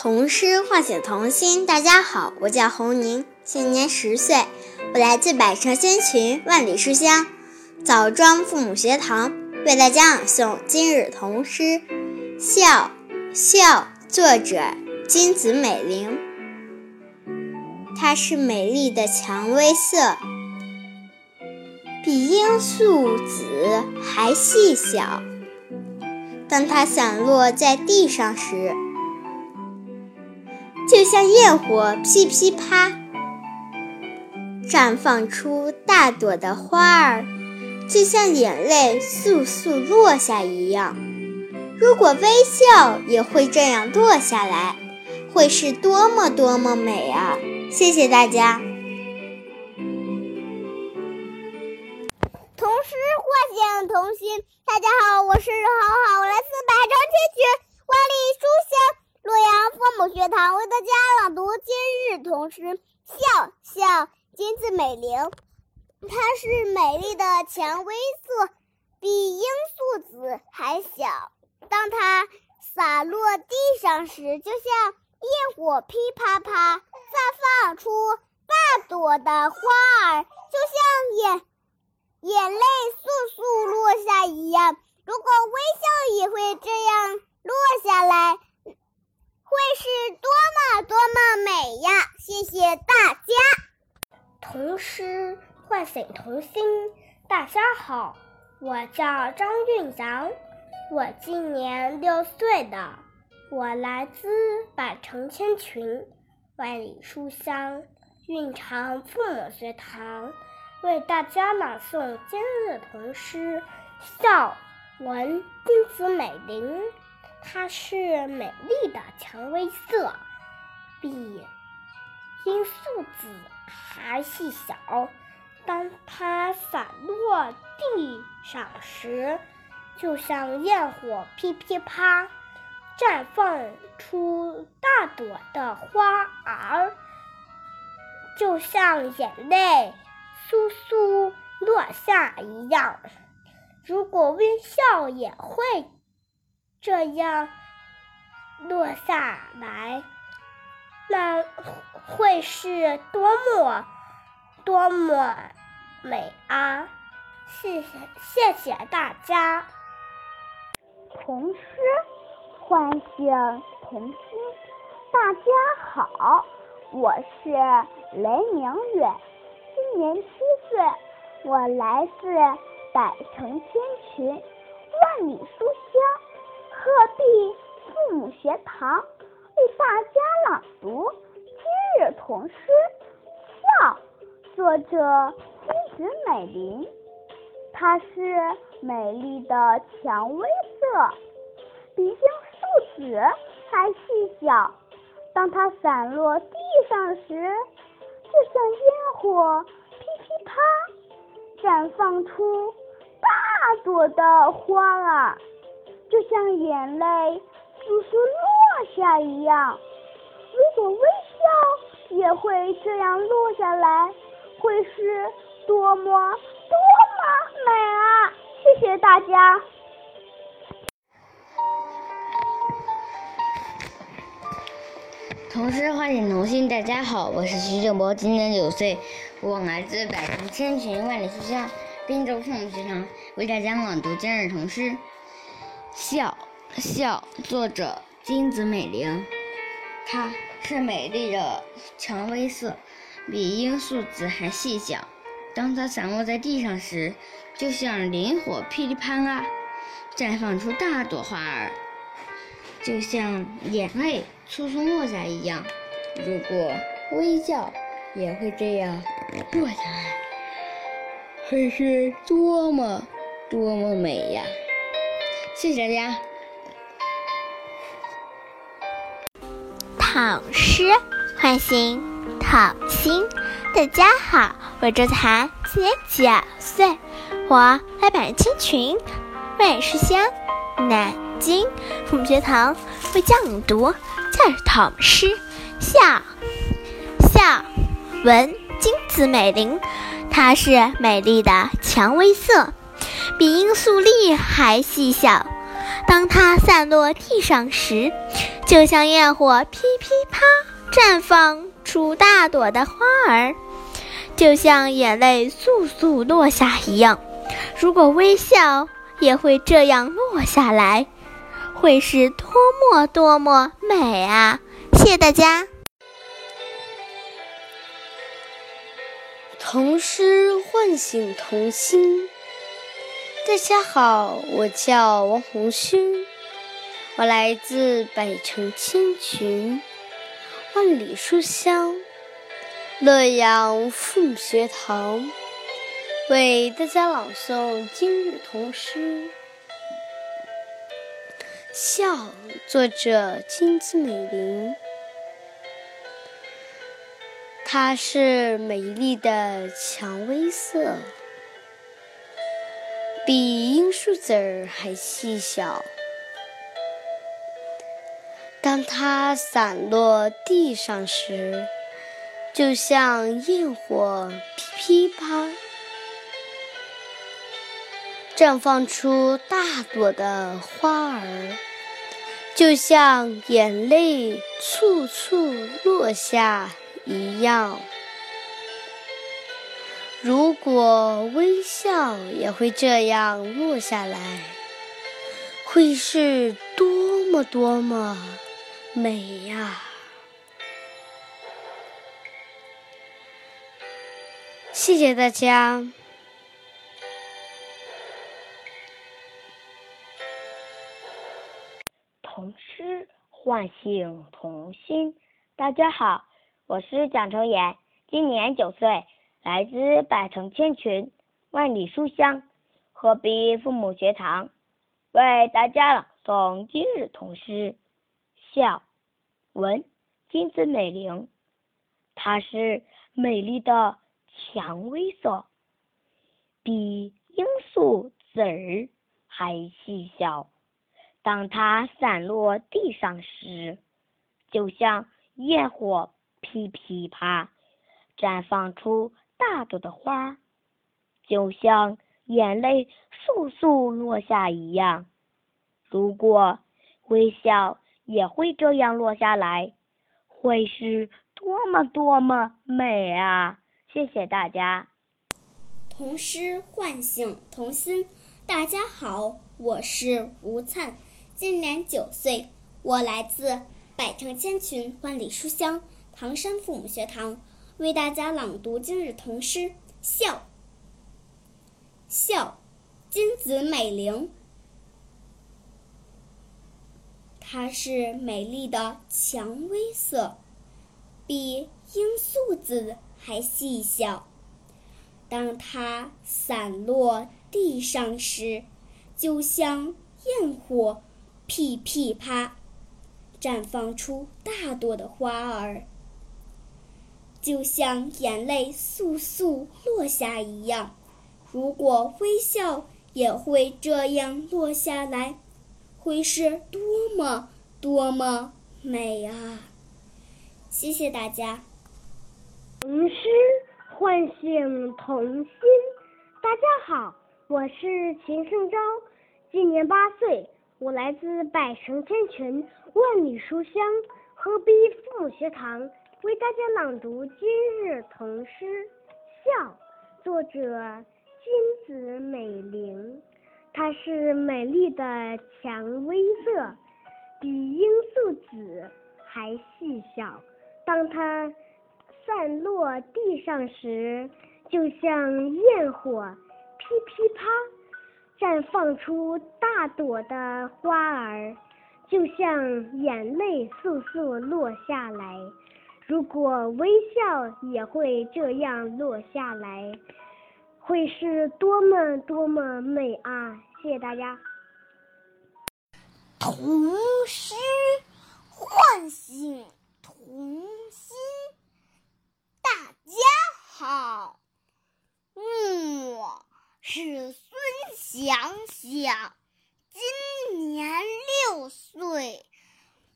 童诗唤醒童心。大家好，我叫洪宁，今年十岁，我来自百城千群，万里书香枣庄父母学堂，为大家朗诵今日童诗《笑笑》，作者金子美玲。它是美丽的蔷薇色，比罂粟籽还细小。当它散落在地上时，就像焰火噼噼啪，绽放出大朵的花儿，就像眼泪簌簌落下一样。如果微笑也会这样落下来，会是多么多么美啊！谢谢大家。童诗唤醒童心。大家好，我是好好，我来自百城千群，万里书香洛阳父母学堂，为大家朗读今日童诗《笑笑》。金子美玲，它是美丽的蔷薇色，比罂粟籽还小。当它洒落地上时，就像焰火噼啪啪，绽放出大朵的花儿，就像眼。眼泪簌簌落下一样，如果微笑也会这样落下来，会是多么多么美呀！谢谢大家。童诗唤醒童心。大家好，我叫张韵阳，我今年六岁的，我来自百城千群，万里书香蕴长父母学堂。为大家朗诵今日童诗《笑》，文金子美玲。它是美丽的蔷薇色，比罂粟籽还细小。当它洒落地上时，就像焰火噼噼啪，绽放出大朵的花儿，就像眼泪。簌簌落下一样，如果微笑也会这样落下来，那会是多么多么美啊！谢谢谢谢大家。童诗唤醒童心，大家好，我是雷明远。今年七岁，我来自百城千群，万里书香鹤壁父母学堂，为大家朗读今日童诗《笑》，作者金子美玲。它是美丽的蔷薇色，比罂粟籽还细小。当它散落地上时，就像烟火噼噼啪，绽放出大朵的花儿，就像眼泪簌簌落下一样。如果微笑也会这样落下来，会是多么多么美啊！谢谢大家。童诗唤醒童心，大家好，我是徐正博，今年九岁，我来自百城千群万里书香滨州父母学堂，为大家朗读今日童诗《笑笑》，作者金子美玲。它是美丽的蔷薇色，比罂粟籽还细小。当它散落在地上时，就像灵火噼里啪啦，绽放出大朵花儿。就像眼泪簌簌落下一样，如果微笑也会这样落下来，会是多么多么美呀！谢谢大家。唐诗唤醒童心，大家好，我周子涵，今年九岁，我来百人千群，万里书香，南。京父母学堂为讲读教唐诗笑笑文金子美玲，它是美丽的蔷薇色，比罂粟粒还细小。当它散落地上时，就像焰火噼噼啪绽放出大朵的花儿，就像眼泪簌簌落下一样。如果微笑也会这样落下来，会是多么多么美啊！谢谢大家。童诗唤醒童心。大家好，我叫王红勋，我来自百城千群、万里书香洛阳父母学堂，为大家朗诵今日童诗。笑，作者金子美玲。它是美丽的蔷薇色。比罂粟籽儿还细小。当它散落地上时，就像焰火噼噼啪，绽放出大朵的花儿，就像眼泪簇簇落下一样。如果微笑也会这样落下来，会是多么多么美呀！谢谢大家。童诗唤醒童心。大家好，我是蒋成言，今年九岁。来自百城千群，万里书香，鹤壁父母学堂，为大家朗诵今日童诗。笑，文金子美玲。它是美丽的蔷薇色，比罂粟籽儿还细小。当它散落地上时，就像焰火噼噼啪，绽放出。大朵的花，就像眼泪簌簌落下一样。如果微笑也会这样落下来，会是多么多么美啊！谢谢大家。童诗唤醒童心。大家好，我是吴灿，今年九岁，我来自百城千群，万里书香唐山父母学堂。为大家朗读今日童诗《笑》。笑，金子美玲。它是美丽的蔷薇色，比罂粟子还细小。当它散落地上时，就像焰火噼噼啪，绽放出大朵的花儿。就像眼泪簌簌落下一样，如果微笑也会这样落下来，会是多么多么美啊！谢谢大家。童诗唤醒童心。大家好，我是秦胜昭，今年八岁，我来自百城千群，万里书香鹤壁父母学堂。为大家朗读今日童诗《笑》，作者金子美玲。它是美丽的蔷薇色，比罂粟籽还细小。当它散落地上时，就像焰火噼噼啪，绽放出大朵的花儿，就像眼泪簌簌落下来。如果微笑也会这样落下来，会是多么多么美啊！谢谢大家。童诗唤醒童心。大家好，我是孙想想，今年六岁，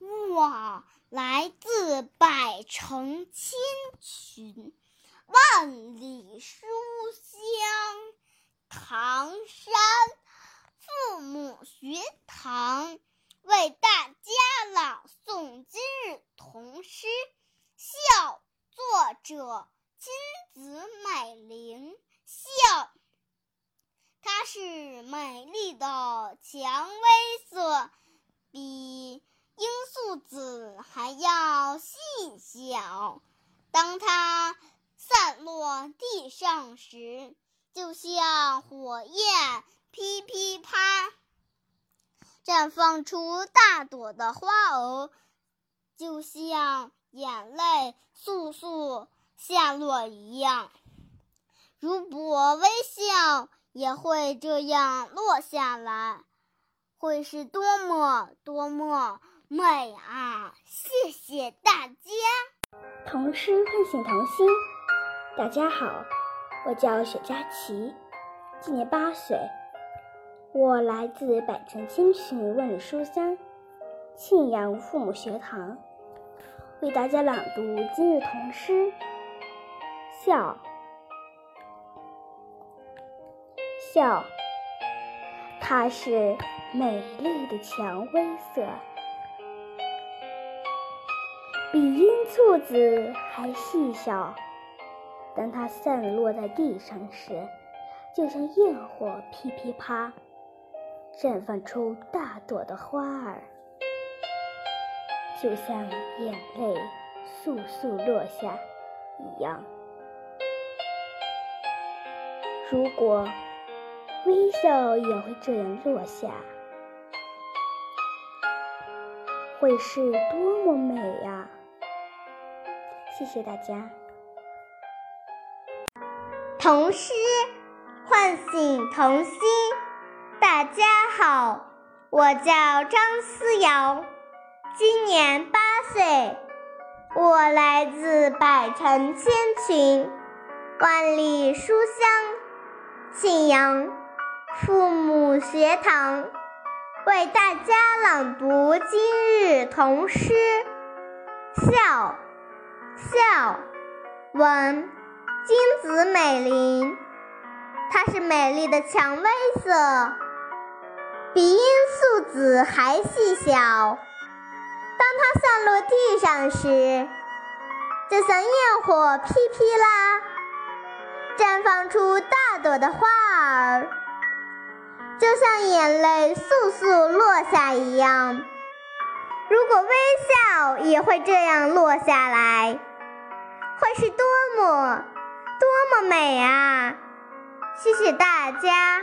我。来成千群，万里书香，唐山父母学堂为大家朗。诵今日童诗。笑，作者金子美玲。笑，它是美丽的蔷薇色，比罂粟籽还要细小。当它散落地上时，就像火焰噼噼啪。绽放出大朵的花儿，就像眼泪簌簌下落一样。如果微笑也会这样落下来，会是多么多么美啊！谢谢大家。童诗唤醒童心。大家好，我叫雪佳琪，今年八岁。我来自百城千群万里书香庆阳父母学堂，为大家朗读今日童诗。笑，笑，它是美丽的蔷薇色，比罂粟子还细小。当它散落在地上时，就像焰火噼噼啪。绽放出大朵的花儿，就像眼泪簌簌落下一样。如果微笑也会这样落下，会是多么美呀！谢谢大家。童诗唤醒童心。大家好，我叫张思瑶，今年八岁，我来自百城千群、万里书香庆阳父母学堂，为大家朗读今日童诗。笑笑，文金子美玲，它是美丽的蔷薇色。比罂粟籽还细小，当它散落地上时，就像焰火噼噼啦，绽放出大朵的花儿，就像眼泪簌簌落下一样。如果微笑也会这样落下来，会是多么多么美啊！谢谢大家。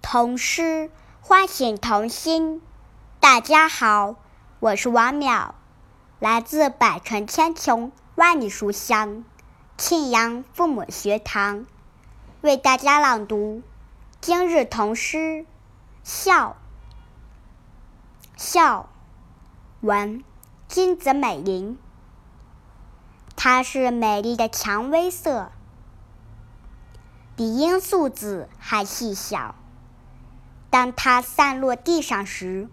童诗唤醒童心。大家好，我是王淼，来自百城千穷万里书香庆阳父母学堂，为大家朗读今日童诗。笑笑，文金子美玲。它是美丽的蔷薇色，比罂粟籽还细小。当它散落地上时，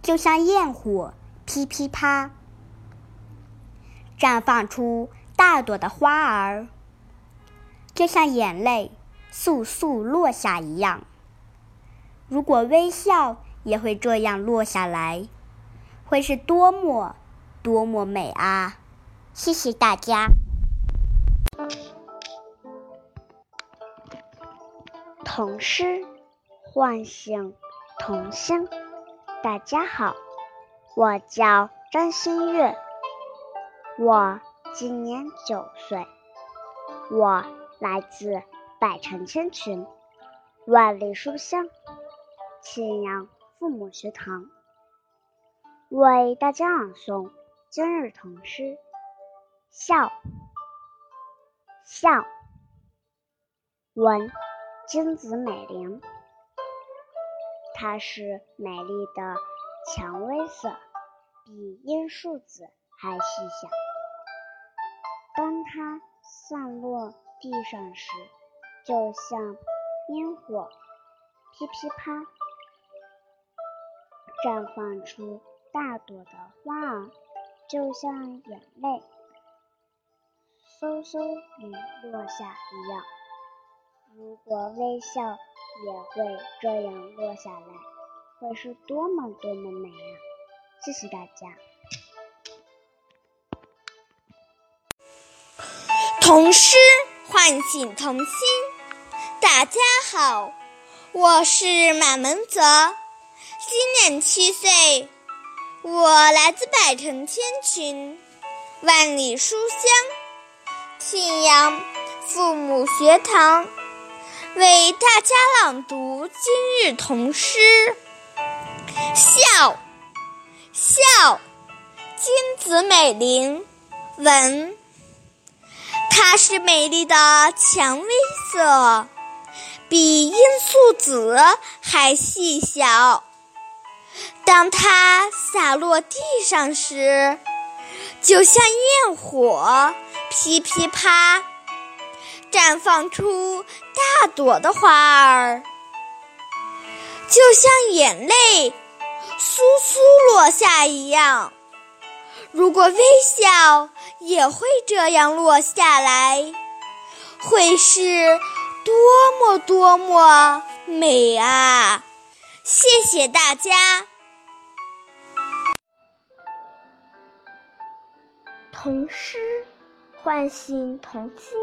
就像焰火噼噼啪，绽放出大朵的花儿，就像眼泪簌簌落下一样。如果微笑也会这样落下来，会是多么多么美啊！谢谢大家。童诗。唤醒童心。大家好，我叫张馨月，我今年九岁，我来自百城千群，万里书香庆阳父母学堂，为大家朗诵今日童诗。笑笑，文金子美玲。它是美丽的蔷薇色，比罂粟籽还细小。当它散落地上时，就像烟火噼噼啪，绽放出大朵的花儿，就像眼泪嗖嗖雨落下一样。如果微笑。也会这样落下来，会是多么多么美啊！谢谢大家。童诗唤醒童心。大家好，我是马门泽，今年七岁，我来自百城千群，万里书香，庆阳父母学堂为大家朗读今日童诗。笑，笑，金子美玲，文。它是美丽的蔷薇色，比罂粟籽还细小。当它洒落地上时，就像焰火，噼噼啪，绽放出大朵的花儿，就像眼泪簌簌落下一样。如果微笑也会这样落下来，会是多么多么美啊！谢谢大家。童诗唤醒童心。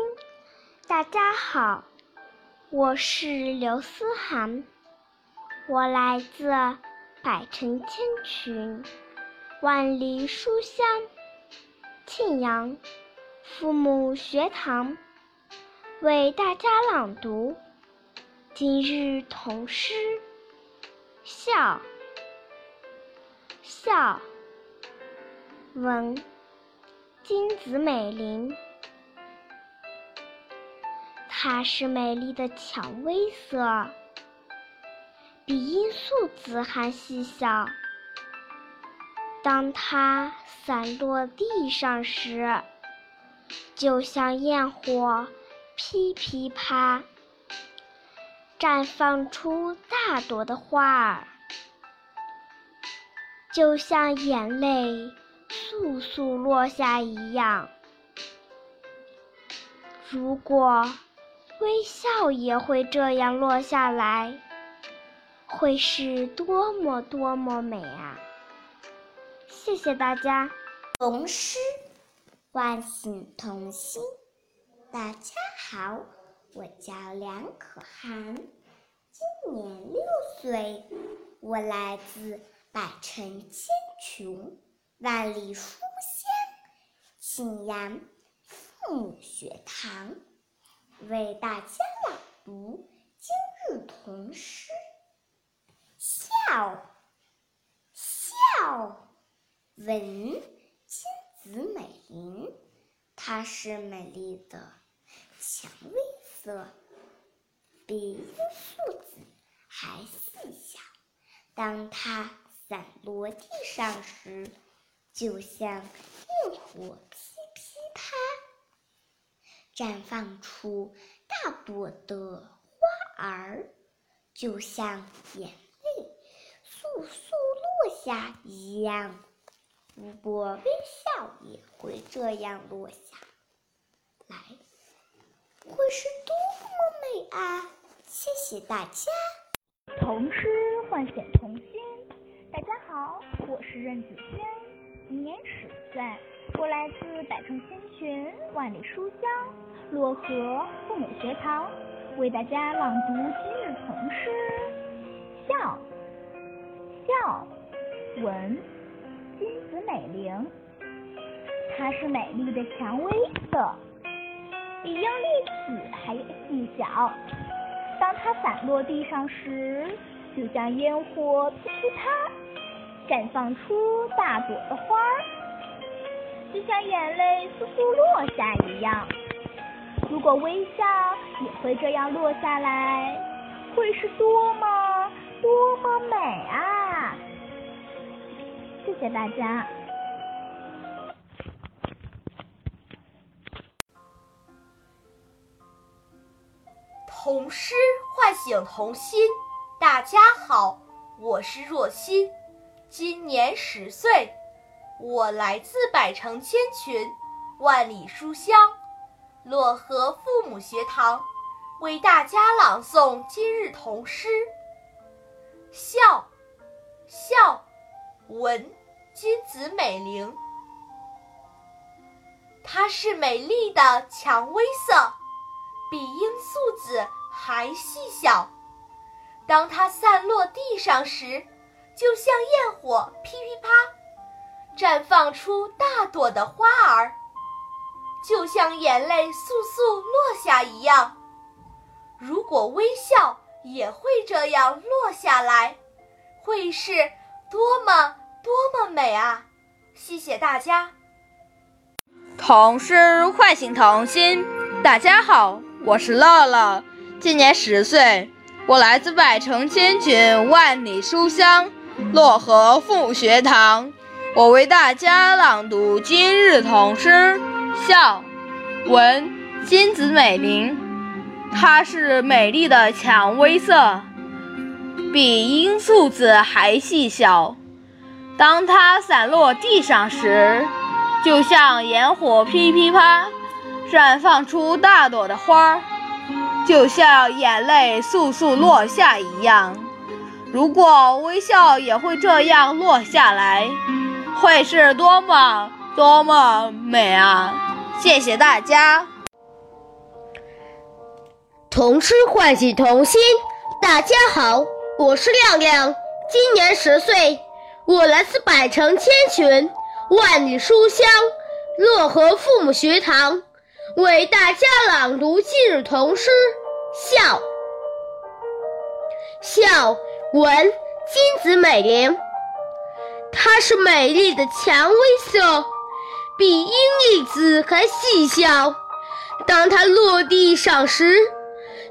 大家好，我是刘思涵，我来自百城千群。万里书香，庆阳父母学堂为大家朗读今日童诗。笑，笑，文，金子美玲。它是美丽的蔷薇色，比罂粟籽还细小。当它散落地上时，就像焰火，噼噼啪，绽放出大朵的花儿，就像眼泪簌簌落下一样。如果微笑也会这样落下来，会是多么多么美啊！谢谢大家。童诗唤醒童心。大家好，我叫梁可涵，今年六岁，我来自百城千穷，万里书香，沁阳父母学堂为大家朗读今日童诗。笑，笑。文金子美玲，它是美丽的蔷薇色，比罂粟籽还细小。当它散落地上时，就像焰火噼噼啪，绽放出大朵的花儿，就像眼泪簌簌落下一样。如果微笑也会这样落下来，会是多么美啊！谢谢大家。童诗唤醒童心。大家好，我是任子轩，年十岁，我来自百川千群，万里书香，漯河父母学堂，为大家朗读今日童诗。笑，笑，文。金子美玲，它是美丽的蔷薇色，比罂粟籽还细小。当它散落地上时，就像烟火噼噼啪，绽放出大朵的花，就像眼泪簌簌落下一样。如果微笑也会这样落下来，会是多么多么美啊！谢谢大家。童诗唤醒童心。大家好，我是若欣，今年十岁，我来自百城千群，万里书香，漯河父母学堂，为大家朗诵今日童诗。笑，笑文金子美玲。它是美丽的蔷薇色，比罂粟籽还细小。当它散落地上时，就像焰火噼噼啪，绽放出大朵的花儿，就像眼泪簌簌落下一样。如果微笑也会这样落下来，会是多么多么美啊！谢谢大家。童诗唤醒童心。大家好，我是乐乐，今年十岁，我来自百城千群万里书香漯河父学堂。我为大家朗读今日童诗。笑，文金子美玲。它是美丽的蔷薇色，比罂粟籽还细小。当它散落地上时，就像焰火噼噼啪，绽放出大朵的花儿，就像眼泪簌簌落下一样。如果微笑也会这样落下来，会是多么多么美啊！谢谢大家。童诗唤醒童心。大家好，我是亮亮，今年十岁，我来自百城千群。万里书香，漯河父母学堂为大家朗读今日童诗《笑》。笑，文金子美玲。它是美丽的蔷薇色，比罂粟籽还细小。当它落地上时，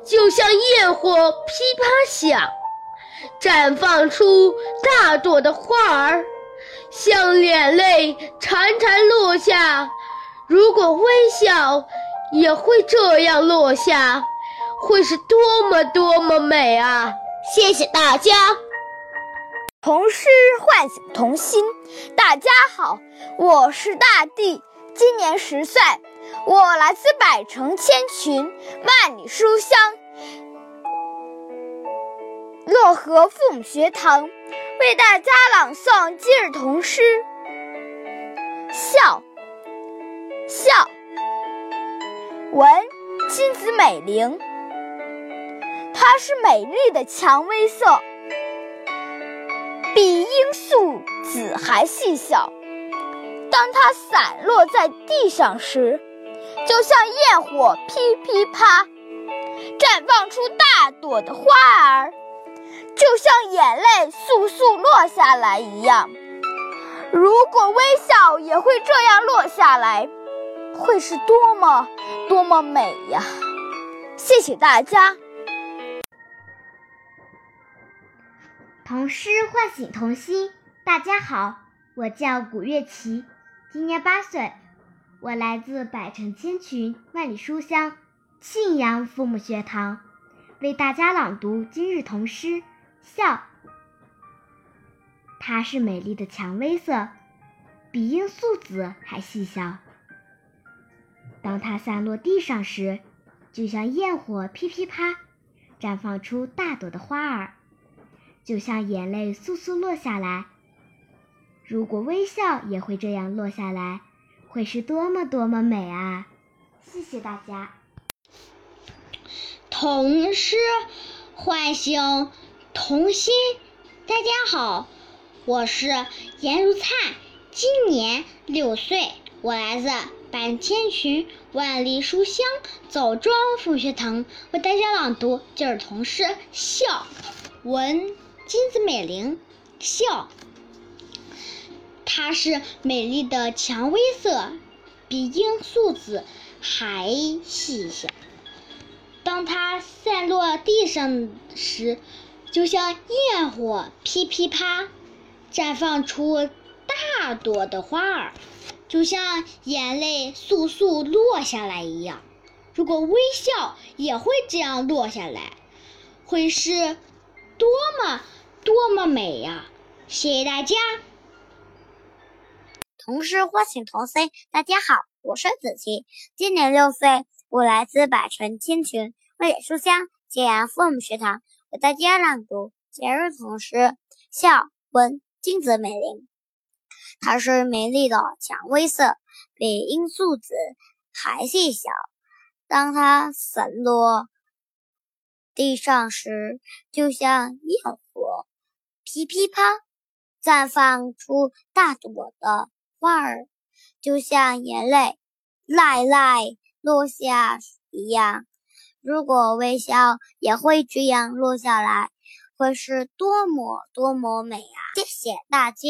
就像焰火噼啪响，绽放出大朵的花儿。像眼泪潺潺落下，如果微笑也会这样落下，会是多么多么美啊！谢谢大家。童诗唤醒童心。大家好，我是大地，今年十岁，我来自百城千群，万里书香，漯河父母学堂。为大家朗诵今日童诗《笑》，笑，文金子美玲。它是美丽的蔷薇色，比罂粟籽还细小。当它散落在地上时，就像焰火噼噼啪，绽放出大朵的花儿。就像眼泪簌簌落下来一样，如果微笑也会这样落下来，会是多么多么美呀！谢谢大家。童诗唤醒童心。大家好，我叫古月琪，今年八岁，我来自百城千群万里书香信阳父母学堂，为大家朗读今日童诗。笑，它是美丽的蔷薇色，比罂粟籽还细小。当它散落地上时，就像焰火噼噼啪，绽放出大朵的花儿，就像眼泪簌簌落下来。如果微笑也会这样落下来，会是多么多么美啊！谢谢大家。童诗唤醒。童心，大家好，我是颜如灿，今年六岁，我来自百千群万里书香枣庄凤学堂，为大家朗读就是童诗《笑》，文金子美玲，笑，它是美丽的蔷薇色，比罂粟籽还细小，当它散落地上时。就像焰火噼噼啪，绽放出大朵的花儿，就像眼泪簌簌落下来一样。如果微笑也会这样落下来，会是多么多么美呀！谢谢大家。童诗唤醒童心，大家好，我是子琪，今年六岁，我来自百城千群，万里书香揭阳父母学堂。为大家朗读节日童诗《笑》，文金子美玲。它是美丽的蔷薇色，比罂粟籽还细小。当它散落地上时，就像焰火，噼噼啪，绽放出大朵的花儿，就像眼泪赖赖落下一样。如果微笑也会这样落下来，会是多么多么美啊！谢谢大家。